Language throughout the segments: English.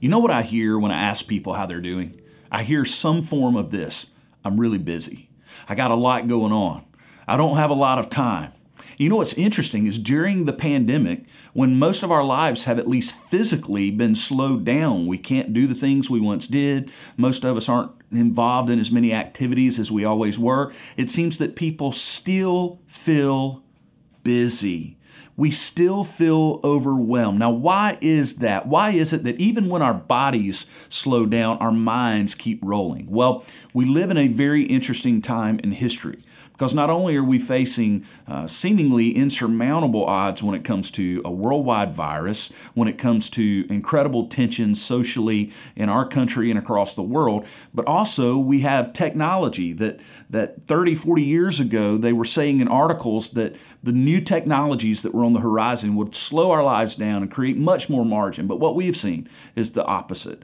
You know what I hear when I ask people how they're doing? I hear some form of this I'm really busy. I got a lot going on. I don't have a lot of time. You know what's interesting is during the pandemic, when most of our lives have at least physically been slowed down, we can't do the things we once did. Most of us aren't involved in as many activities as we always were. It seems that people still feel busy we still feel overwhelmed. Now, why is that? Why is it that even when our bodies slow down, our minds keep rolling? Well, we live in a very interesting time in history. Because not only are we facing uh, seemingly insurmountable odds when it comes to a worldwide virus, when it comes to incredible tensions socially in our country and across the world, but also we have technology that, that 30, 40 years ago they were saying in articles that the new technologies that were on the horizon would slow our lives down and create much more margin. But what we've seen is the opposite.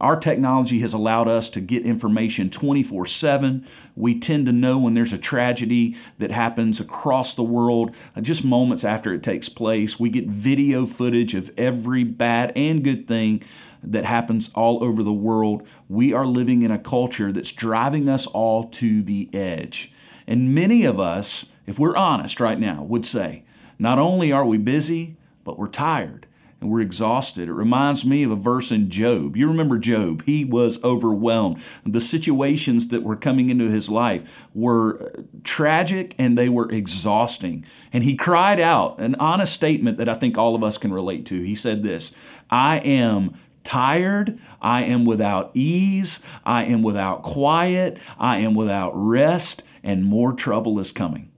Our technology has allowed us to get information 24 7. We tend to know when there's a tragedy that happens across the world uh, just moments after it takes place. We get video footage of every bad and good thing that happens all over the world. We are living in a culture that's driving us all to the edge. And many of us, if we're honest right now, would say, not only are we busy, but we're tired and we're exhausted. It reminds me of a verse in Job. You remember Job, he was overwhelmed. The situations that were coming into his life were uh, tragic and they were exhausting. And he cried out an honest statement that I think all of us can relate to. He said this I am tired. I am without ease. I am without quiet. I am without rest, and more trouble is coming.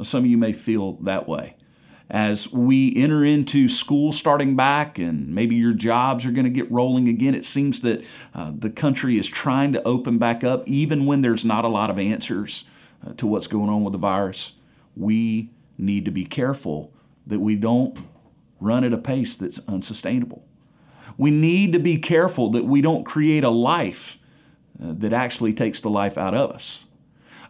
Some of you may feel that way as we enter into school starting back and maybe your jobs are going to get rolling again, it seems that uh, the country is trying to open back up, even when there's not a lot of answers uh, to what's going on with the virus. We need to be careful that we don't run at a pace that's unsustainable. We need to be careful that we don't create a life uh, that actually takes the life out of us.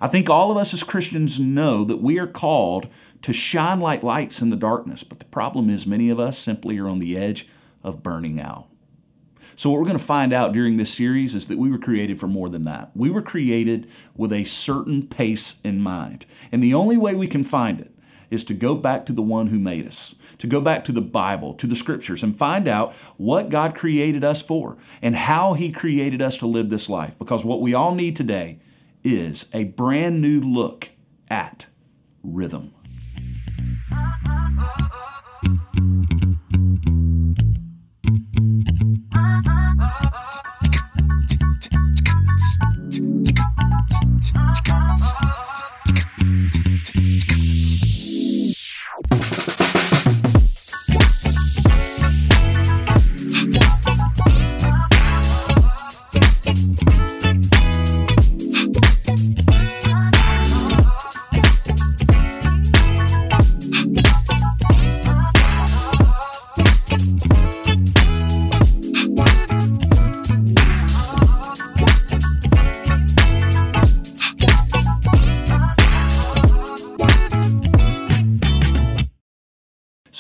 I think all of us as Christians know that we are called to shine like lights in the darkness, but the problem is many of us simply are on the edge of burning out. So, what we're going to find out during this series is that we were created for more than that. We were created with a certain pace in mind. And the only way we can find it is to go back to the one who made us, to go back to the Bible, to the scriptures, and find out what God created us for and how He created us to live this life. Because what we all need today is a brand new look at rhythm.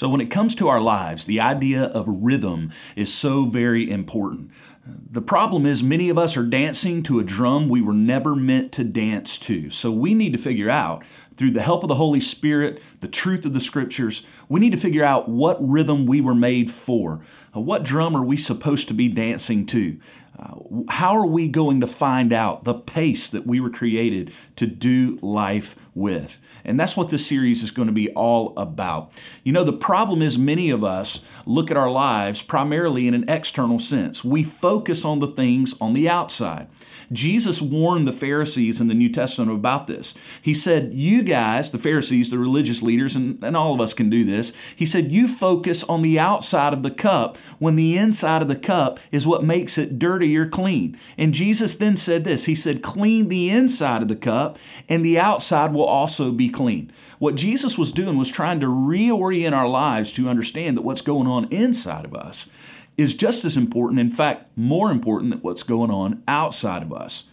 So, when it comes to our lives, the idea of rhythm is so very important. The problem is, many of us are dancing to a drum we were never meant to dance to. So, we need to figure out, through the help of the Holy Spirit, the truth of the Scriptures, we need to figure out what rhythm we were made for. What drum are we supposed to be dancing to? Uh, how are we going to find out the pace that we were created to do life with? And that's what this series is going to be all about. You know, the problem is many of us look at our lives primarily in an external sense. We focus on the things on the outside. Jesus warned the Pharisees in the New Testament about this. He said, You guys, the Pharisees, the religious leaders, and, and all of us can do this, he said, You focus on the outside of the cup when the inside of the cup is what makes it dirty or clean. And Jesus then said this He said, Clean the inside of the cup, and the outside will also be clean. What Jesus was doing was trying to reorient our lives to understand that what's going on inside of us is just as important, in fact, more important than what's going on outside of us.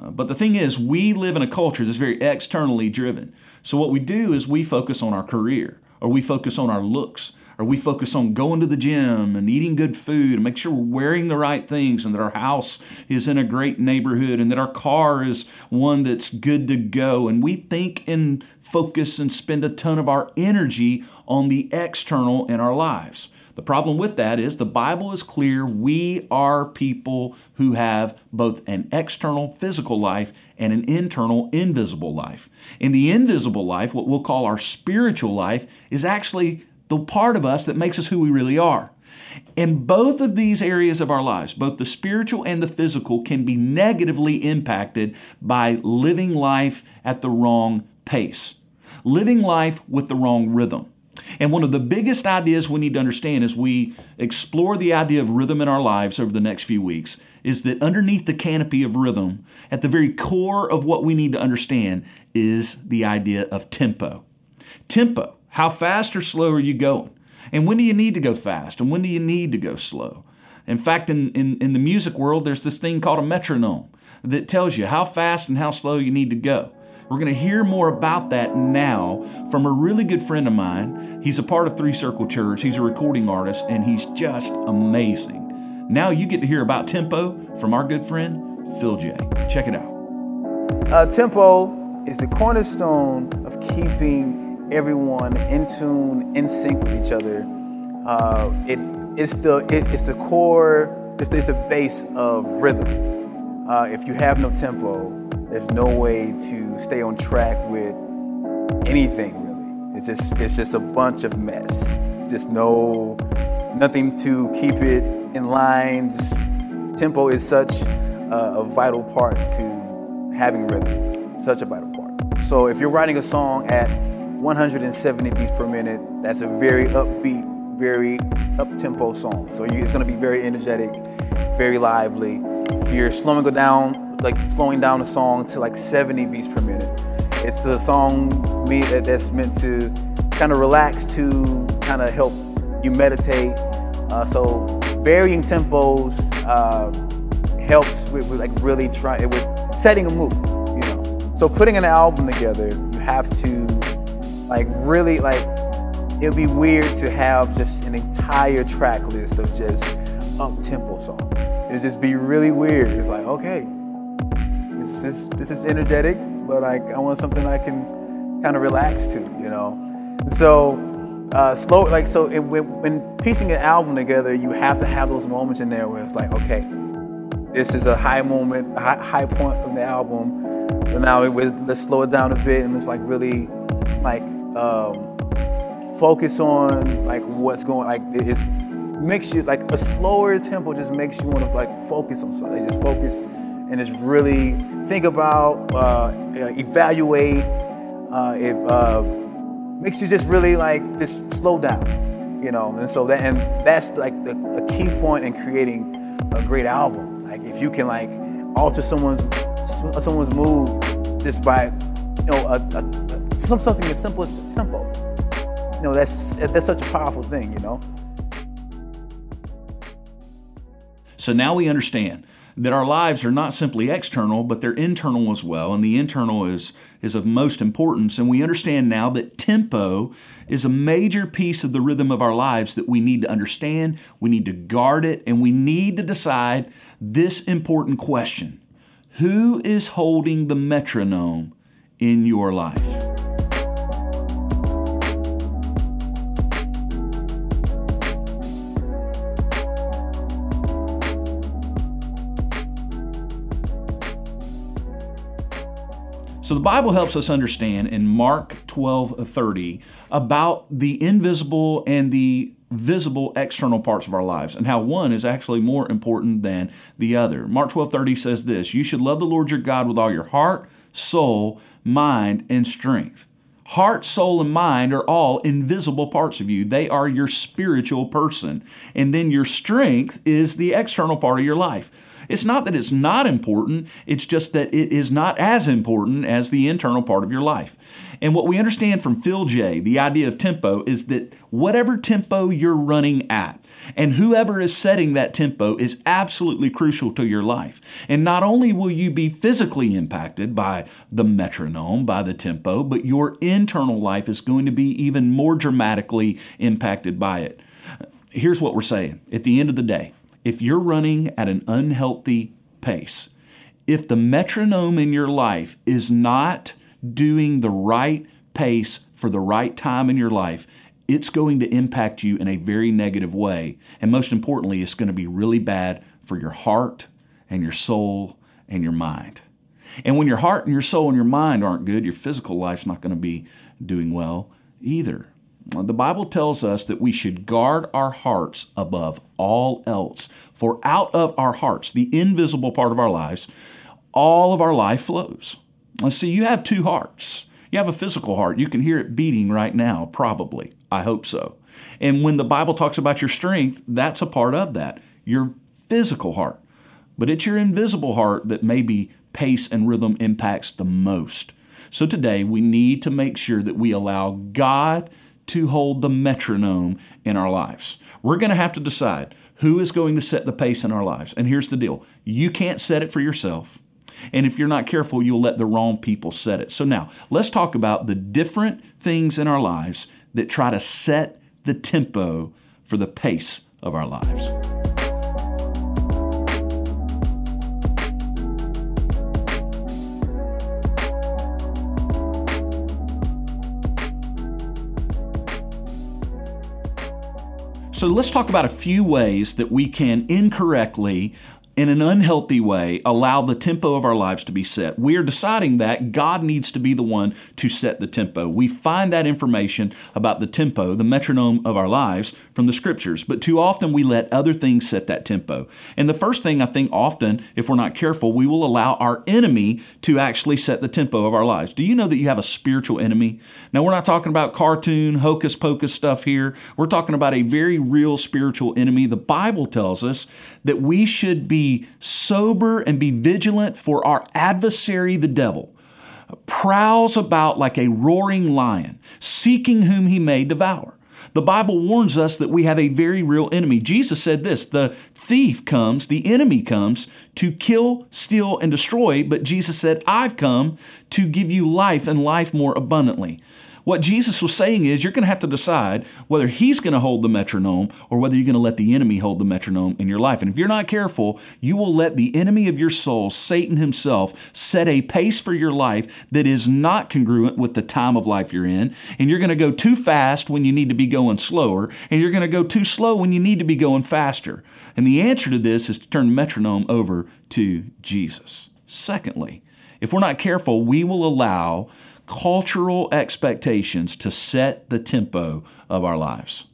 Uh, but the thing is, we live in a culture that's very externally driven. So what we do is we focus on our career, or we focus on our looks, Or we focus on going to the gym and eating good food and make sure we're wearing the right things and that our house is in a great neighborhood and that our car is one that's good to go. And we think and focus and spend a ton of our energy on the external in our lives. The problem with that is the Bible is clear we are people who have both an external physical life and an internal invisible life. In the invisible life, what we'll call our spiritual life, is actually the part of us that makes us who we really are. In both of these areas of our lives, both the spiritual and the physical, can be negatively impacted by living life at the wrong pace, living life with the wrong rhythm. And one of the biggest ideas we need to understand as we explore the idea of rhythm in our lives over the next few weeks is that underneath the canopy of rhythm, at the very core of what we need to understand, is the idea of tempo. Tempo, how fast or slow are you going? And when do you need to go fast? And when do you need to go slow? In fact, in, in, in the music world, there's this thing called a metronome that tells you how fast and how slow you need to go. We're going to hear more about that now from a really good friend of mine. He's a part of Three Circle Church, he's a recording artist, and he's just amazing. Now you get to hear about tempo from our good friend, Phil J. Check it out. Uh, tempo is the cornerstone of keeping everyone in tune, in sync with each other. Uh, it, it's, the, it, it's the core, it's, it's the base of rhythm. Uh, if you have no tempo, there's no way to stay on track with anything really. It's just, it's just a bunch of mess. Just no, nothing to keep it in line. Just, tempo is such a, a vital part to having rhythm, such a vital part. So if you're writing a song at 170 beats per minute. That's a very upbeat, very up-tempo song. So you, it's going to be very energetic, very lively. If you're slowing it down, like slowing down a song to like 70 beats per minute, it's a song me that, that's meant to kind of relax to kind of help you meditate. Uh, so varying tempos uh, helps with, with, like really trying with setting a mood. You know, so putting an album together, you have to like really like it'd be weird to have just an entire track list of just up tempo songs. It'd just be really weird. It's like, okay, is this is energetic, but like I want something I can kind of relax to, you know. And so uh, slow, like so, it, when, when piecing an album together, you have to have those moments in there where it's like, okay, this is a high moment, high, high point of the album. But now it, let's slow it down a bit and let's like really like um, focus on like what's going like it's makes you like a slower tempo just makes you want to like focus on something just focus and it's really think about uh, evaluate uh, it uh, makes you just really like just slow down you know and so that and that's like the a key point in creating a great album like if you can like alter someone's someone's mood just by you know a, a some, something as simple as tempo. You know, that's that's such a powerful thing, you know. So now we understand that our lives are not simply external, but they're internal as well, and the internal is is of most importance. And we understand now that tempo is a major piece of the rhythm of our lives that we need to understand, we need to guard it, and we need to decide this important question. Who is holding the metronome in your life? The Bible helps us understand in Mark 12 30 about the invisible and the visible external parts of our lives and how one is actually more important than the other. Mark 12 30 says this You should love the Lord your God with all your heart, soul, mind, and strength. Heart, soul, and mind are all invisible parts of you. They are your spiritual person. And then your strength is the external part of your life. It's not that it's not important, it's just that it is not as important as the internal part of your life. And what we understand from Phil J, the idea of tempo, is that whatever tempo you're running at, and whoever is setting that tempo is absolutely crucial to your life. And not only will you be physically impacted by the metronome, by the tempo, but your internal life is going to be even more dramatically impacted by it. Here's what we're saying at the end of the day if you're running at an unhealthy pace, if the metronome in your life is not doing the right pace for the right time in your life, it's going to impact you in a very negative way. And most importantly, it's going to be really bad for your heart and your soul and your mind. And when your heart and your soul and your mind aren't good, your physical life's not going to be doing well either. The Bible tells us that we should guard our hearts above all else, for out of our hearts, the invisible part of our lives, all of our life flows. Let's see, you have two hearts. You have a physical heart. You can hear it beating right now, probably. I hope so. And when the Bible talks about your strength, that's a part of that, your physical heart. But it's your invisible heart that maybe pace and rhythm impacts the most. So today we need to make sure that we allow God to hold the metronome in our lives. We're going to have to decide who is going to set the pace in our lives. And here's the deal you can't set it for yourself. And if you're not careful, you'll let the wrong people set it. So now let's talk about the different things in our lives that try to set the tempo for the pace of our lives. So let's talk about a few ways that we can incorrectly in an unhealthy way, allow the tempo of our lives to be set. We are deciding that God needs to be the one to set the tempo. We find that information about the tempo, the metronome of our lives, from the scriptures, but too often we let other things set that tempo. And the first thing I think often, if we're not careful, we will allow our enemy to actually set the tempo of our lives. Do you know that you have a spiritual enemy? Now, we're not talking about cartoon, hocus pocus stuff here. We're talking about a very real spiritual enemy. The Bible tells us that we should be sober and be vigilant, for our adversary, the devil, prowls about like a roaring lion, seeking whom he may devour. The Bible warns us that we have a very real enemy. Jesus said this the thief comes, the enemy comes to kill, steal, and destroy, but Jesus said, I've come to give you life and life more abundantly. What Jesus was saying is you're going to have to decide whether he's going to hold the metronome or whether you're going to let the enemy hold the metronome in your life. And if you're not careful, you will let the enemy of your soul, Satan himself, set a pace for your life that is not congruent with the time of life you're in. And you're going to go too fast when you need to be going slower, and you're going to go too slow when you need to be going faster. And the answer to this is to turn the metronome over to Jesus. Secondly, if we're not careful, we will allow cultural expectations to set the tempo of our lives.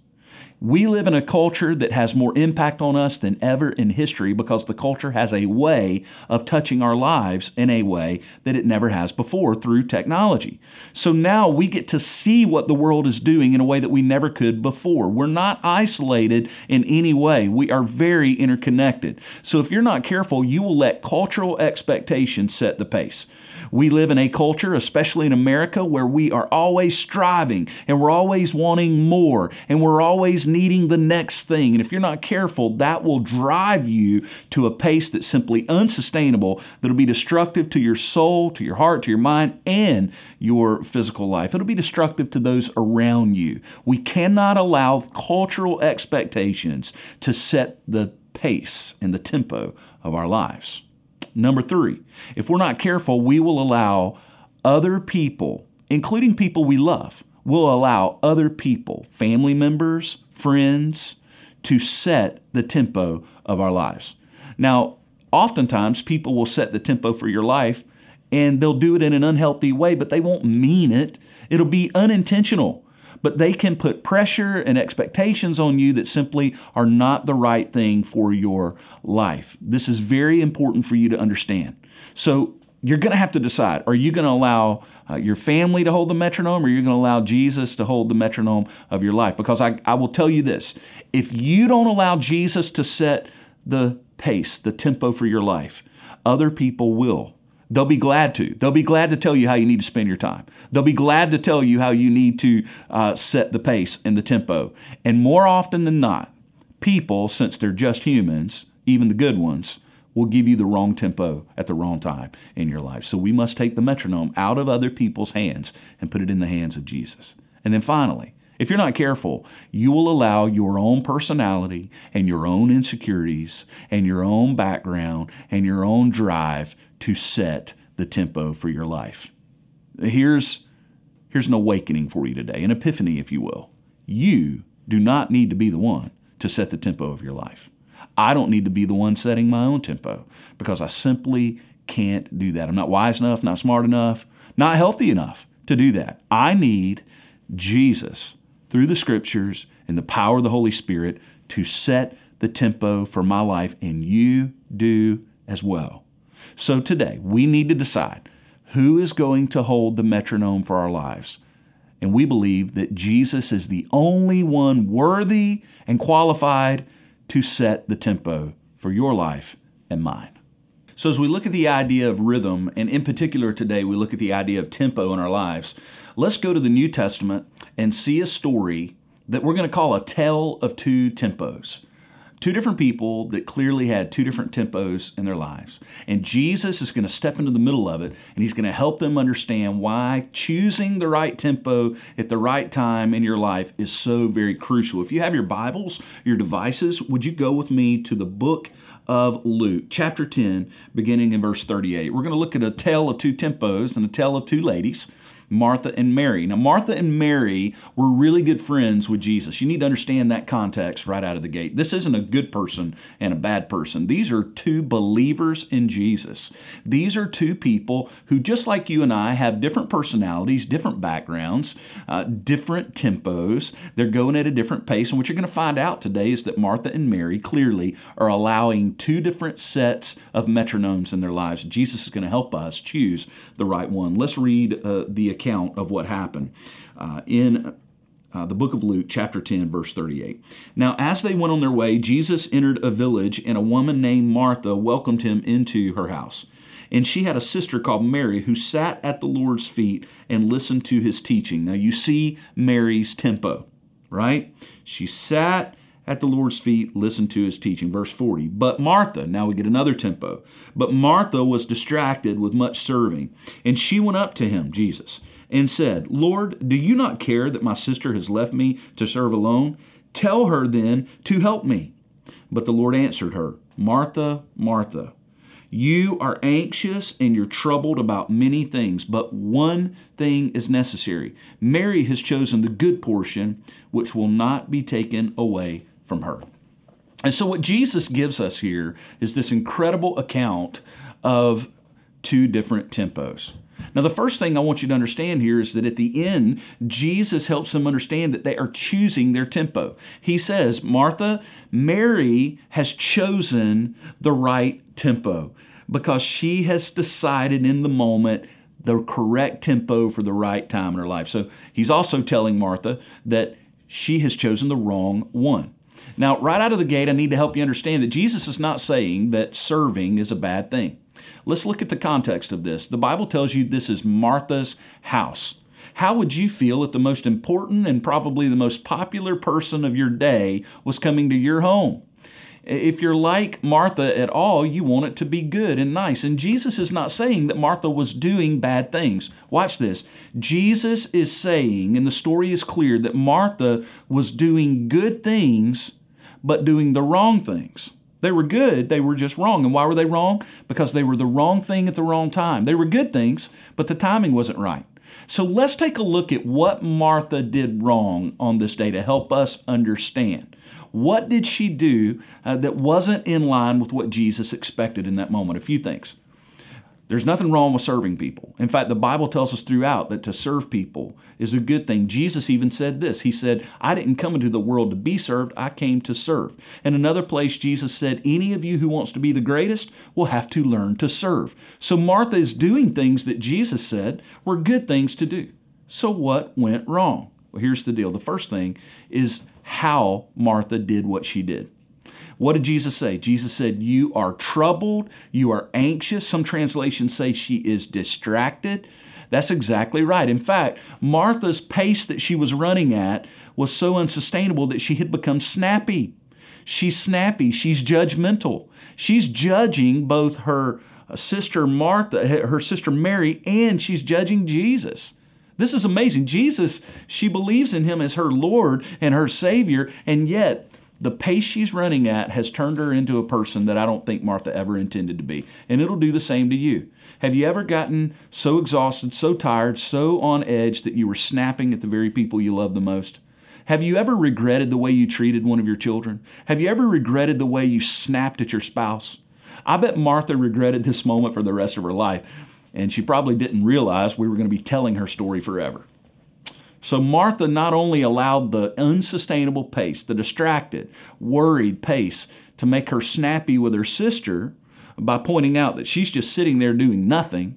We live in a culture that has more impact on us than ever in history because the culture has a way of touching our lives in a way that it never has before through technology. So now we get to see what the world is doing in a way that we never could before. We're not isolated in any way, we are very interconnected. So if you're not careful, you will let cultural expectations set the pace. We live in a culture, especially in America, where we are always striving and we're always wanting more and we're always needing the next thing. And if you're not careful, that will drive you to a pace that's simply unsustainable, that'll be destructive to your soul, to your heart, to your mind, and your physical life. It'll be destructive to those around you. We cannot allow cultural expectations to set the pace and the tempo of our lives. Number three, if we're not careful, we will allow other people, including people we love, will allow other people, family members, friends, to set the tempo of our lives. Now, oftentimes people will set the tempo for your life and they'll do it in an unhealthy way, but they won't mean it. It'll be unintentional but they can put pressure and expectations on you that simply are not the right thing for your life. This is very important for you to understand. So, you're going to have to decide are you going to allow uh, your family to hold the metronome or are you going to allow Jesus to hold the metronome of your life? Because I, I will tell you this if you don't allow Jesus to set the pace, the tempo for your life, other people will. They'll be glad to. They'll be glad to tell you how you need to spend your time. They'll be glad to tell you how you need to uh, set the pace and the tempo. And more often than not, people, since they're just humans, even the good ones, will give you the wrong tempo at the wrong time in your life. So we must take the metronome out of other people's hands and put it in the hands of Jesus. And then finally, if you're not careful, you will allow your own personality and your own insecurities and your own background and your own drive to set the tempo for your life. Here's, here's an awakening for you today, an epiphany, if you will. You do not need to be the one to set the tempo of your life. I don't need to be the one setting my own tempo because I simply can't do that. I'm not wise enough, not smart enough, not healthy enough to do that. I need Jesus through the scriptures and the power of the Holy Spirit to set the tempo for my life, and you do as well. So today, we need to decide who is going to hold the metronome for our lives. And we believe that Jesus is the only one worthy and qualified to set the tempo for your life and mine. So, as we look at the idea of rhythm, and in particular today, we look at the idea of tempo in our lives, let's go to the New Testament and see a story that we're going to call a tale of two tempos two different people that clearly had two different tempos in their lives. And Jesus is going to step into the middle of it and he's going to help them understand why choosing the right tempo at the right time in your life is so very crucial. If you have your Bibles, your devices, would you go with me to the book of Luke, chapter 10, beginning in verse 38? We're going to look at a tale of two tempos and a tale of two ladies. Martha and Mary. Now, Martha and Mary were really good friends with Jesus. You need to understand that context right out of the gate. This isn't a good person and a bad person. These are two believers in Jesus. These are two people who, just like you and I, have different personalities, different backgrounds, uh, different tempos. They're going at a different pace. And what you're going to find out today is that Martha and Mary clearly are allowing two different sets of metronomes in their lives. Jesus is going to help us choose the right one. Let's read uh, the account of what happened uh, in uh, the book of Luke, chapter 10, verse 38. Now, as they went on their way, Jesus entered a village, and a woman named Martha welcomed him into her house. And she had a sister called Mary who sat at the Lord's feet and listened to his teaching. Now, you see Mary's tempo, right? She sat at the Lord's feet, listened to his teaching. Verse 40. But Martha, now we get another tempo. But Martha was distracted with much serving, and she went up to him, Jesus, and said, Lord, do you not care that my sister has left me to serve alone? Tell her then to help me. But the Lord answered her, Martha, Martha, you are anxious and you're troubled about many things, but one thing is necessary. Mary has chosen the good portion, which will not be taken away from her. And so, what Jesus gives us here is this incredible account of two different tempos. Now, the first thing I want you to understand here is that at the end, Jesus helps them understand that they are choosing their tempo. He says, Martha, Mary has chosen the right tempo because she has decided in the moment the correct tempo for the right time in her life. So he's also telling Martha that she has chosen the wrong one. Now, right out of the gate, I need to help you understand that Jesus is not saying that serving is a bad thing. Let's look at the context of this. The Bible tells you this is Martha's house. How would you feel if the most important and probably the most popular person of your day was coming to your home? If you're like Martha at all, you want it to be good and nice. And Jesus is not saying that Martha was doing bad things. Watch this. Jesus is saying, and the story is clear, that Martha was doing good things, but doing the wrong things. They were good, they were just wrong. And why were they wrong? Because they were the wrong thing at the wrong time. They were good things, but the timing wasn't right. So let's take a look at what Martha did wrong on this day to help us understand. What did she do uh, that wasn't in line with what Jesus expected in that moment? A few things. There's nothing wrong with serving people. In fact, the Bible tells us throughout that to serve people is a good thing. Jesus even said this He said, I didn't come into the world to be served, I came to serve. In another place, Jesus said, Any of you who wants to be the greatest will have to learn to serve. So Martha is doing things that Jesus said were good things to do. So what went wrong? Well, here's the deal. The first thing is how Martha did what she did. What did Jesus say? Jesus said, You are troubled, you are anxious. Some translations say she is distracted. That's exactly right. In fact, Martha's pace that she was running at was so unsustainable that she had become snappy. She's snappy, she's judgmental. She's judging both her sister Martha, her sister Mary, and she's judging Jesus. This is amazing. Jesus, she believes in him as her Lord and her Savior, and yet the pace she's running at has turned her into a person that I don't think Martha ever intended to be. And it'll do the same to you. Have you ever gotten so exhausted, so tired, so on edge that you were snapping at the very people you love the most? Have you ever regretted the way you treated one of your children? Have you ever regretted the way you snapped at your spouse? I bet Martha regretted this moment for the rest of her life, and she probably didn't realize we were going to be telling her story forever. So Martha not only allowed the unsustainable pace, the distracted, worried pace, to make her snappy with her sister by pointing out that she's just sitting there doing nothing,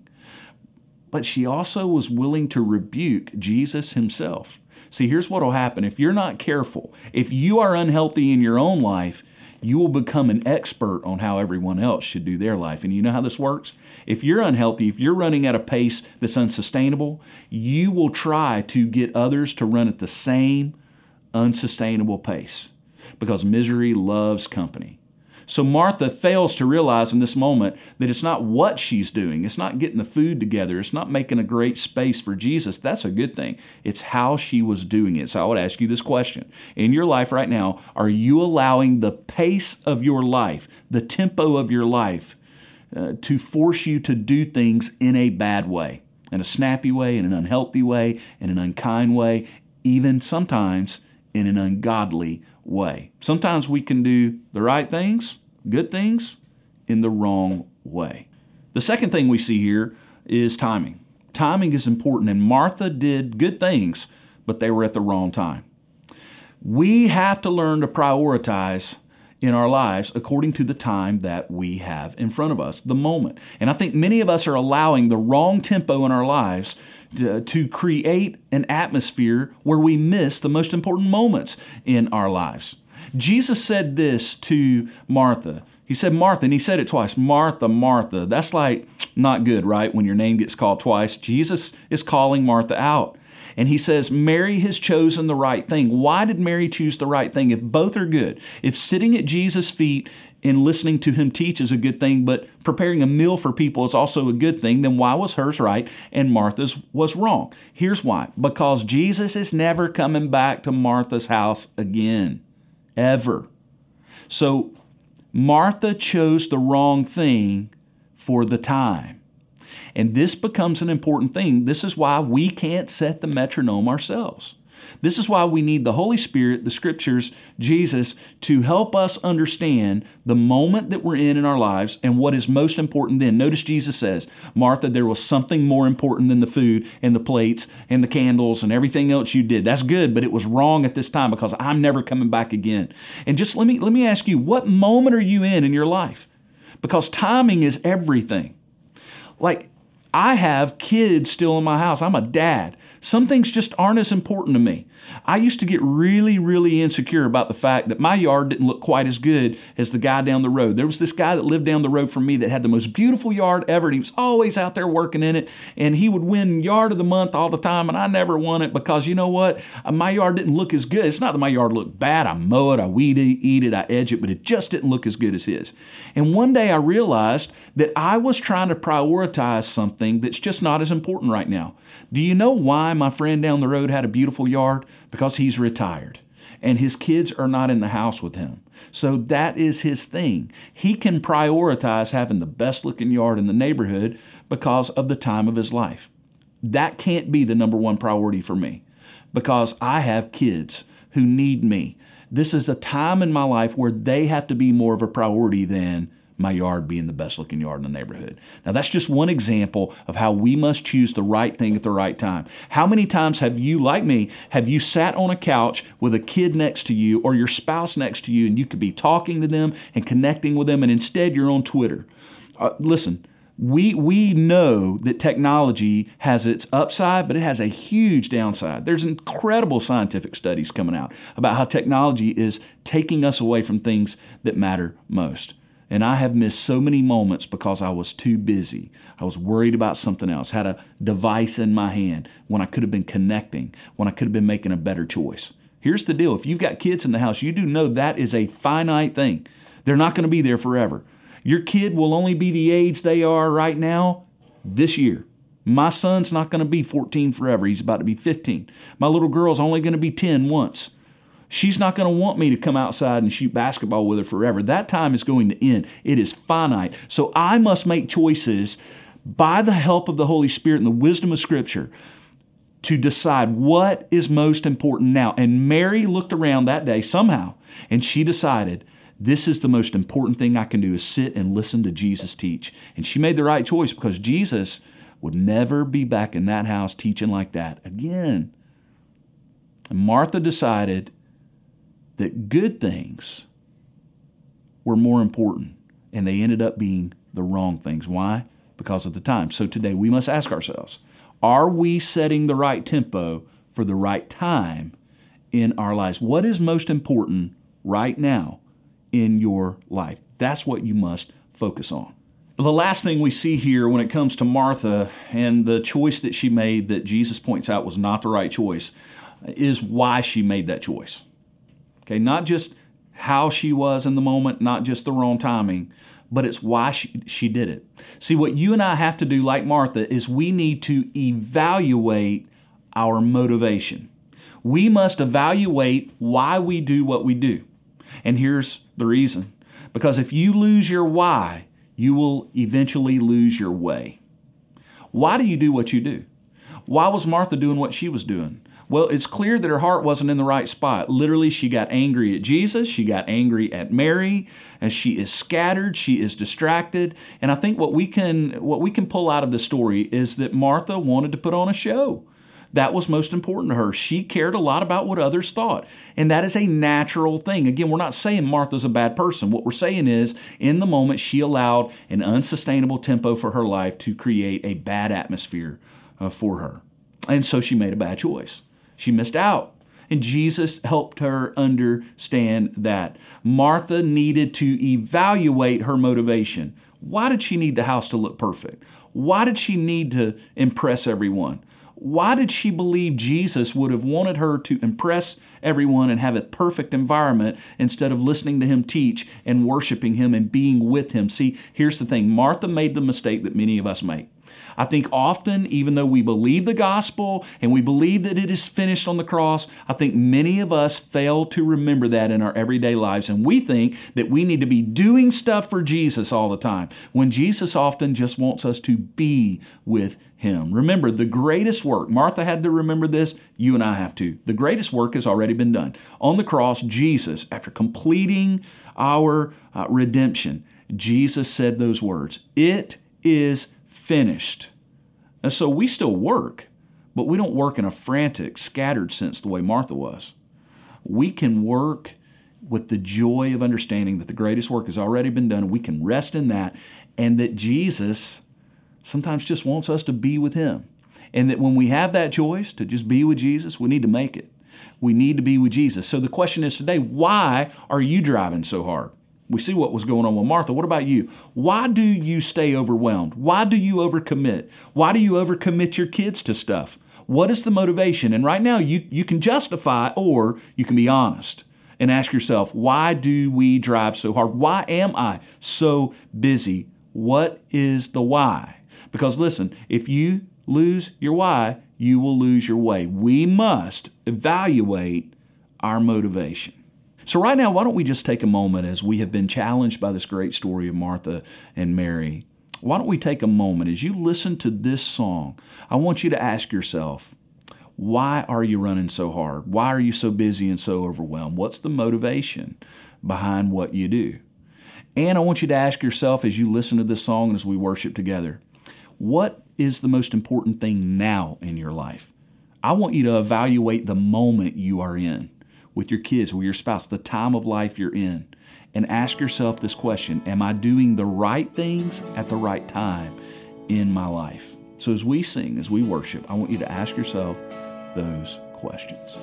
but she also was willing to rebuke Jesus himself. See, here's what will happen. If you're not careful, if you are unhealthy in your own life, you will become an expert on how everyone else should do their life. And you know how this works? If you're unhealthy, if you're running at a pace that's unsustainable, you will try to get others to run at the same unsustainable pace because misery loves company. So Martha fails to realize in this moment that it's not what she's doing, it's not getting the food together, it's not making a great space for Jesus. That's a good thing. It's how she was doing it. So I would ask you this question In your life right now, are you allowing the pace of your life, the tempo of your life, uh, to force you to do things in a bad way? In a snappy way, in an unhealthy way, in an unkind way, even sometimes in an ungodly way. Sometimes we can do the right things, good things, in the wrong way. The second thing we see here is timing. Timing is important, and Martha did good things, but they were at the wrong time. We have to learn to prioritize in our lives according to the time that we have in front of us, the moment. And I think many of us are allowing the wrong tempo in our lives to, create an atmosphere where we miss the most important moments in our lives. Jesus said this to Martha. He said Martha, and he said it twice Martha, Martha. That's like not good, right? When your name gets called twice. Jesus is calling Martha out. And he says, Mary has chosen the right thing. Why did Mary choose the right thing? If both are good, if sitting at Jesus' feet and listening to him teach is a good thing, but preparing a meal for people is also a good thing, then why was hers right and Martha's was wrong? Here's why because Jesus is never coming back to Martha's house again, ever. So Martha chose the wrong thing for the time. And this becomes an important thing. This is why we can't set the metronome ourselves. This is why we need the Holy Spirit, the Scriptures, Jesus, to help us understand the moment that we're in in our lives and what is most important then. Notice Jesus says, Martha, there was something more important than the food and the plates and the candles and everything else you did. That's good, but it was wrong at this time because I'm never coming back again. And just let me let me ask you, what moment are you in in your life? Because timing is everything. Like I have kids still in my house. I'm a dad. Some things just aren't as important to me. I used to get really, really insecure about the fact that my yard didn't look quite as good as the guy down the road. There was this guy that lived down the road from me that had the most beautiful yard ever, and he was always out there working in it, and he would win yard of the month all the time, and I never won it because you know what? Uh, my yard didn't look as good. It's not that my yard looked bad. I mow it, I weed it, eat it, I edge it, but it just didn't look as good as his. And one day I realized that I was trying to prioritize something that's just not as important right now. Do you know why my friend down the road had a beautiful yard? Because he's retired and his kids are not in the house with him. So that is his thing. He can prioritize having the best looking yard in the neighborhood because of the time of his life. That can't be the number one priority for me because I have kids who need me. This is a time in my life where they have to be more of a priority than my yard being the best looking yard in the neighborhood. Now, that's just one example of how we must choose the right thing at the right time. How many times have you, like me, have you sat on a couch with a kid next to you or your spouse next to you and you could be talking to them and connecting with them, and instead you're on Twitter? Uh, listen, we we know that technology has its upside, but it has a huge downside. There's incredible scientific studies coming out about how technology is taking us away from things that matter most. And I have missed so many moments because I was too busy. I was worried about something else, had a device in my hand when I could have been connecting, when I could have been making a better choice. Here's the deal if you've got kids in the house, you do know that is a finite thing. They're not going to be there forever. Your kid will only be the age they are right now this year. My son's not going to be 14 forever. He's about to be 15. My little girl's only going to be 10 once. She's not going to want me to come outside and shoot basketball with her forever. That time is going to end. It is finite. So I must make choices by the help of the Holy Spirit and the wisdom of Scripture to decide what is most important now. And Mary looked around that day somehow and she decided this is the most important thing I can do is sit and listen to Jesus teach. And she made the right choice because Jesus would never be back in that house teaching like that again. And Martha decided that good things were more important, and they ended up being the wrong things. Why? Because of the time. So today we must ask ourselves are we setting the right tempo for the right time in our lives? What is most important right now in your life. That's what you must focus on. The last thing we see here when it comes to Martha and the choice that she made that Jesus points out was not the right choice is why she made that choice. Okay, not just how she was in the moment, not just the wrong timing, but it's why she, she did it. See, what you and I have to do, like Martha, is we need to evaluate our motivation. We must evaluate why we do what we do. And here's the reason because if you lose your why, you will eventually lose your way. Why do you do what you do? Why was Martha doing what she was doing? Well, it's clear that her heart wasn't in the right spot. Literally, she got angry at Jesus, she got angry at Mary, and she is scattered, she is distracted. And I think what we can what we can pull out of the story is that Martha wanted to put on a show. That was most important to her. She cared a lot about what others thought. And that is a natural thing. Again, we're not saying Martha's a bad person. What we're saying is, in the moment, she allowed an unsustainable tempo for her life to create a bad atmosphere uh, for her. And so she made a bad choice. She missed out. And Jesus helped her understand that. Martha needed to evaluate her motivation. Why did she need the house to look perfect? Why did she need to impress everyone? Why did she believe Jesus would have wanted her to impress everyone and have a perfect environment instead of listening to him teach and worshiping him and being with him? See, here's the thing Martha made the mistake that many of us make. I think often, even though we believe the gospel and we believe that it is finished on the cross, I think many of us fail to remember that in our everyday lives. And we think that we need to be doing stuff for Jesus all the time, when Jesus often just wants us to be with Him. Remember, the greatest work, Martha had to remember this, you and I have to. The greatest work has already been done. On the cross, Jesus, after completing our uh, redemption, Jesus said those words It is finished. And so we still work, but we don't work in a frantic, scattered sense the way Martha was. We can work with the joy of understanding that the greatest work has already been done. We can rest in that, and that Jesus sometimes just wants us to be with Him. And that when we have that choice to just be with Jesus, we need to make it. We need to be with Jesus. So the question is today why are you driving so hard? We see what was going on with Martha. What about you? Why do you stay overwhelmed? Why do you overcommit? Why do you overcommit your kids to stuff? What is the motivation? And right now, you, you can justify or you can be honest and ask yourself, why do we drive so hard? Why am I so busy? What is the why? Because listen, if you lose your why, you will lose your way. We must evaluate our motivation. So, right now, why don't we just take a moment as we have been challenged by this great story of Martha and Mary? Why don't we take a moment as you listen to this song? I want you to ask yourself, why are you running so hard? Why are you so busy and so overwhelmed? What's the motivation behind what you do? And I want you to ask yourself as you listen to this song and as we worship together, what is the most important thing now in your life? I want you to evaluate the moment you are in with your kids, with your spouse, the time of life you're in. And ask yourself this question Am I doing the right things at the right time in my life? So, as we sing, as we worship, I want you to ask yourself those questions.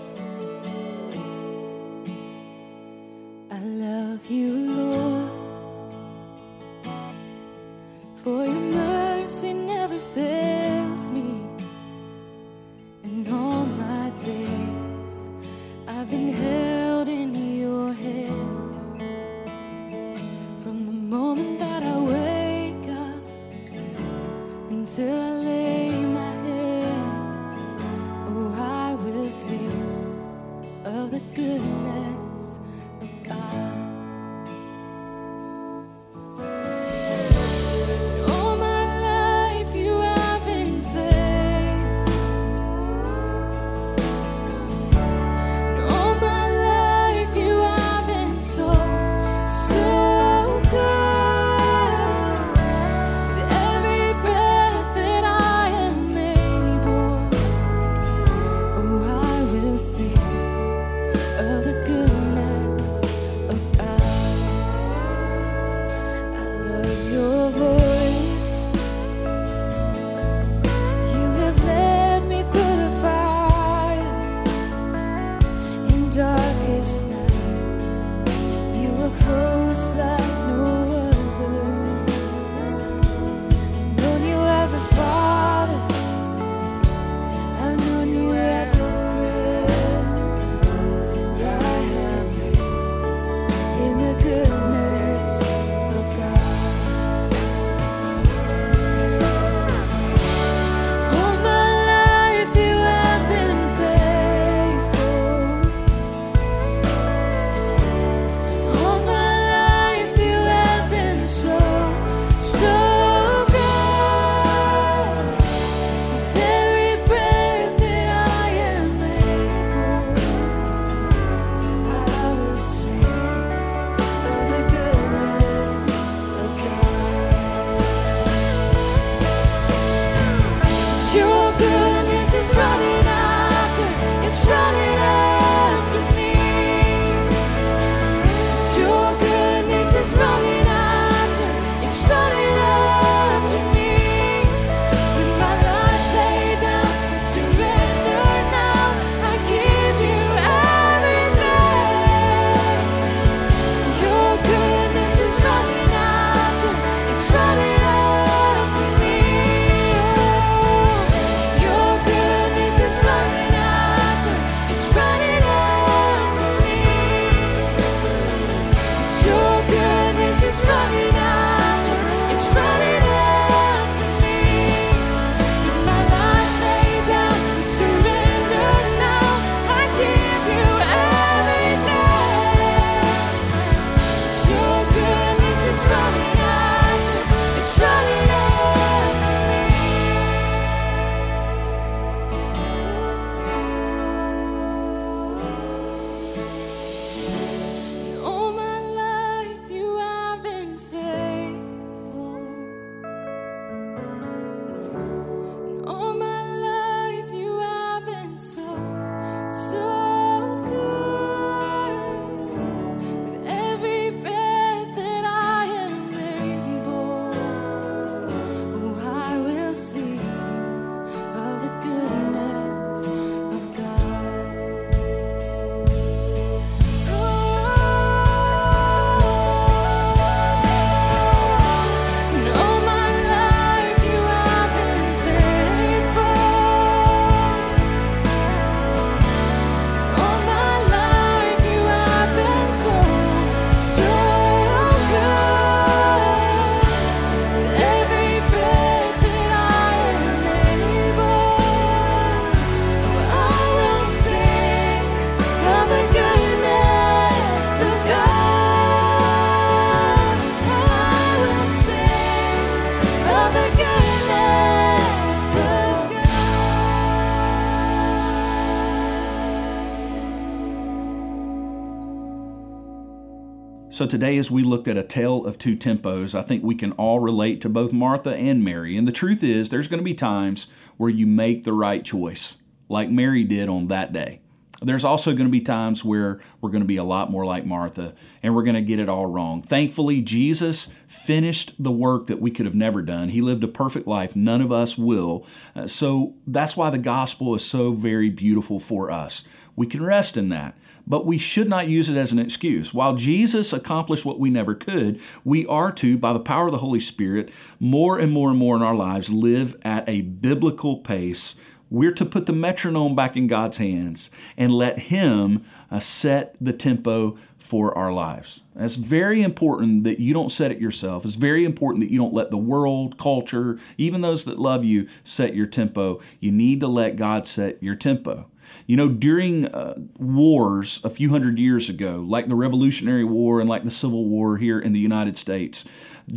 So today, as we looked at a tale of two tempos, I think we can all relate to both Martha and Mary. And the truth is, there's going to be times where you make the right choice, like Mary did on that day. There's also going to be times where we're going to be a lot more like Martha and we're going to get it all wrong. Thankfully, Jesus finished the work that we could have never done. He lived a perfect life. None of us will. Uh, so that's why the gospel is so very beautiful for us. We can rest in that. But we should not use it as an excuse. While Jesus accomplished what we never could, we are to, by the power of the Holy Spirit, more and more and more in our lives live at a biblical pace we're to put the metronome back in God's hands and let Him uh, set the tempo for our lives. It's very important that you don't set it yourself. It's very important that you don't let the world, culture, even those that love you, set your tempo. You need to let God set your tempo. You know, during uh, wars a few hundred years ago, like the Revolutionary War and like the Civil War here in the United States,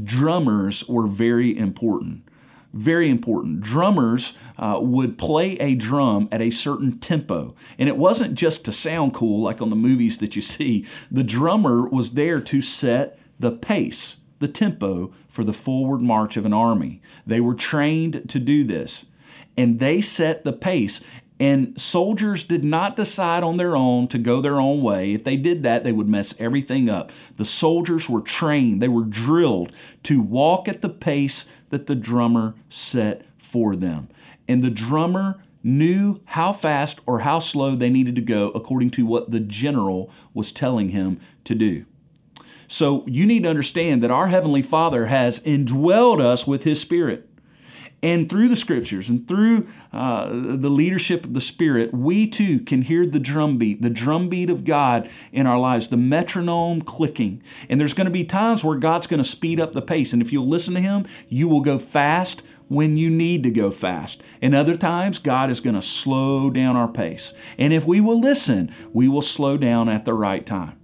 drummers were very important very important. Drummers uh, would play a drum at a certain tempo. And it wasn't just to sound cool like on the movies that you see, the drummer was there to set the pace, the tempo for the forward march of an army. They were trained to do this. And they set the pace. And soldiers did not decide on their own to go their own way. If they did that, they would mess everything up. The soldiers were trained, they were drilled to walk at the pace that the drummer set for them. And the drummer knew how fast or how slow they needed to go according to what the general was telling him to do. So you need to understand that our Heavenly Father has indwelled us with His Spirit. And through the scriptures and through uh, the leadership of the Spirit, we too can hear the drumbeat, the drumbeat of God in our lives, the metronome clicking. And there's going to be times where God's going to speed up the pace. And if you'll listen to Him, you will go fast when you need to go fast. And other times, God is going to slow down our pace. And if we will listen, we will slow down at the right time.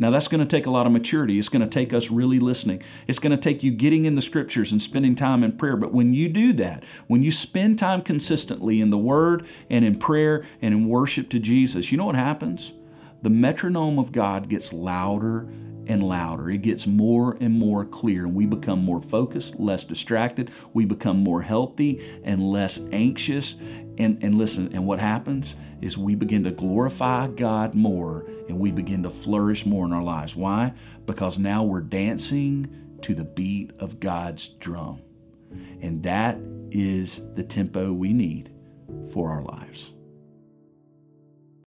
Now, that's going to take a lot of maturity. It's going to take us really listening. It's going to take you getting in the scriptures and spending time in prayer. But when you do that, when you spend time consistently in the Word and in prayer and in worship to Jesus, you know what happens? The metronome of God gets louder and louder. It gets more and more clear, and we become more focused, less distracted. We become more healthy and less anxious. And, and listen, and what happens is we begin to glorify God more and we begin to flourish more in our lives. Why? Because now we're dancing to the beat of God's drum. And that is the tempo we need for our lives.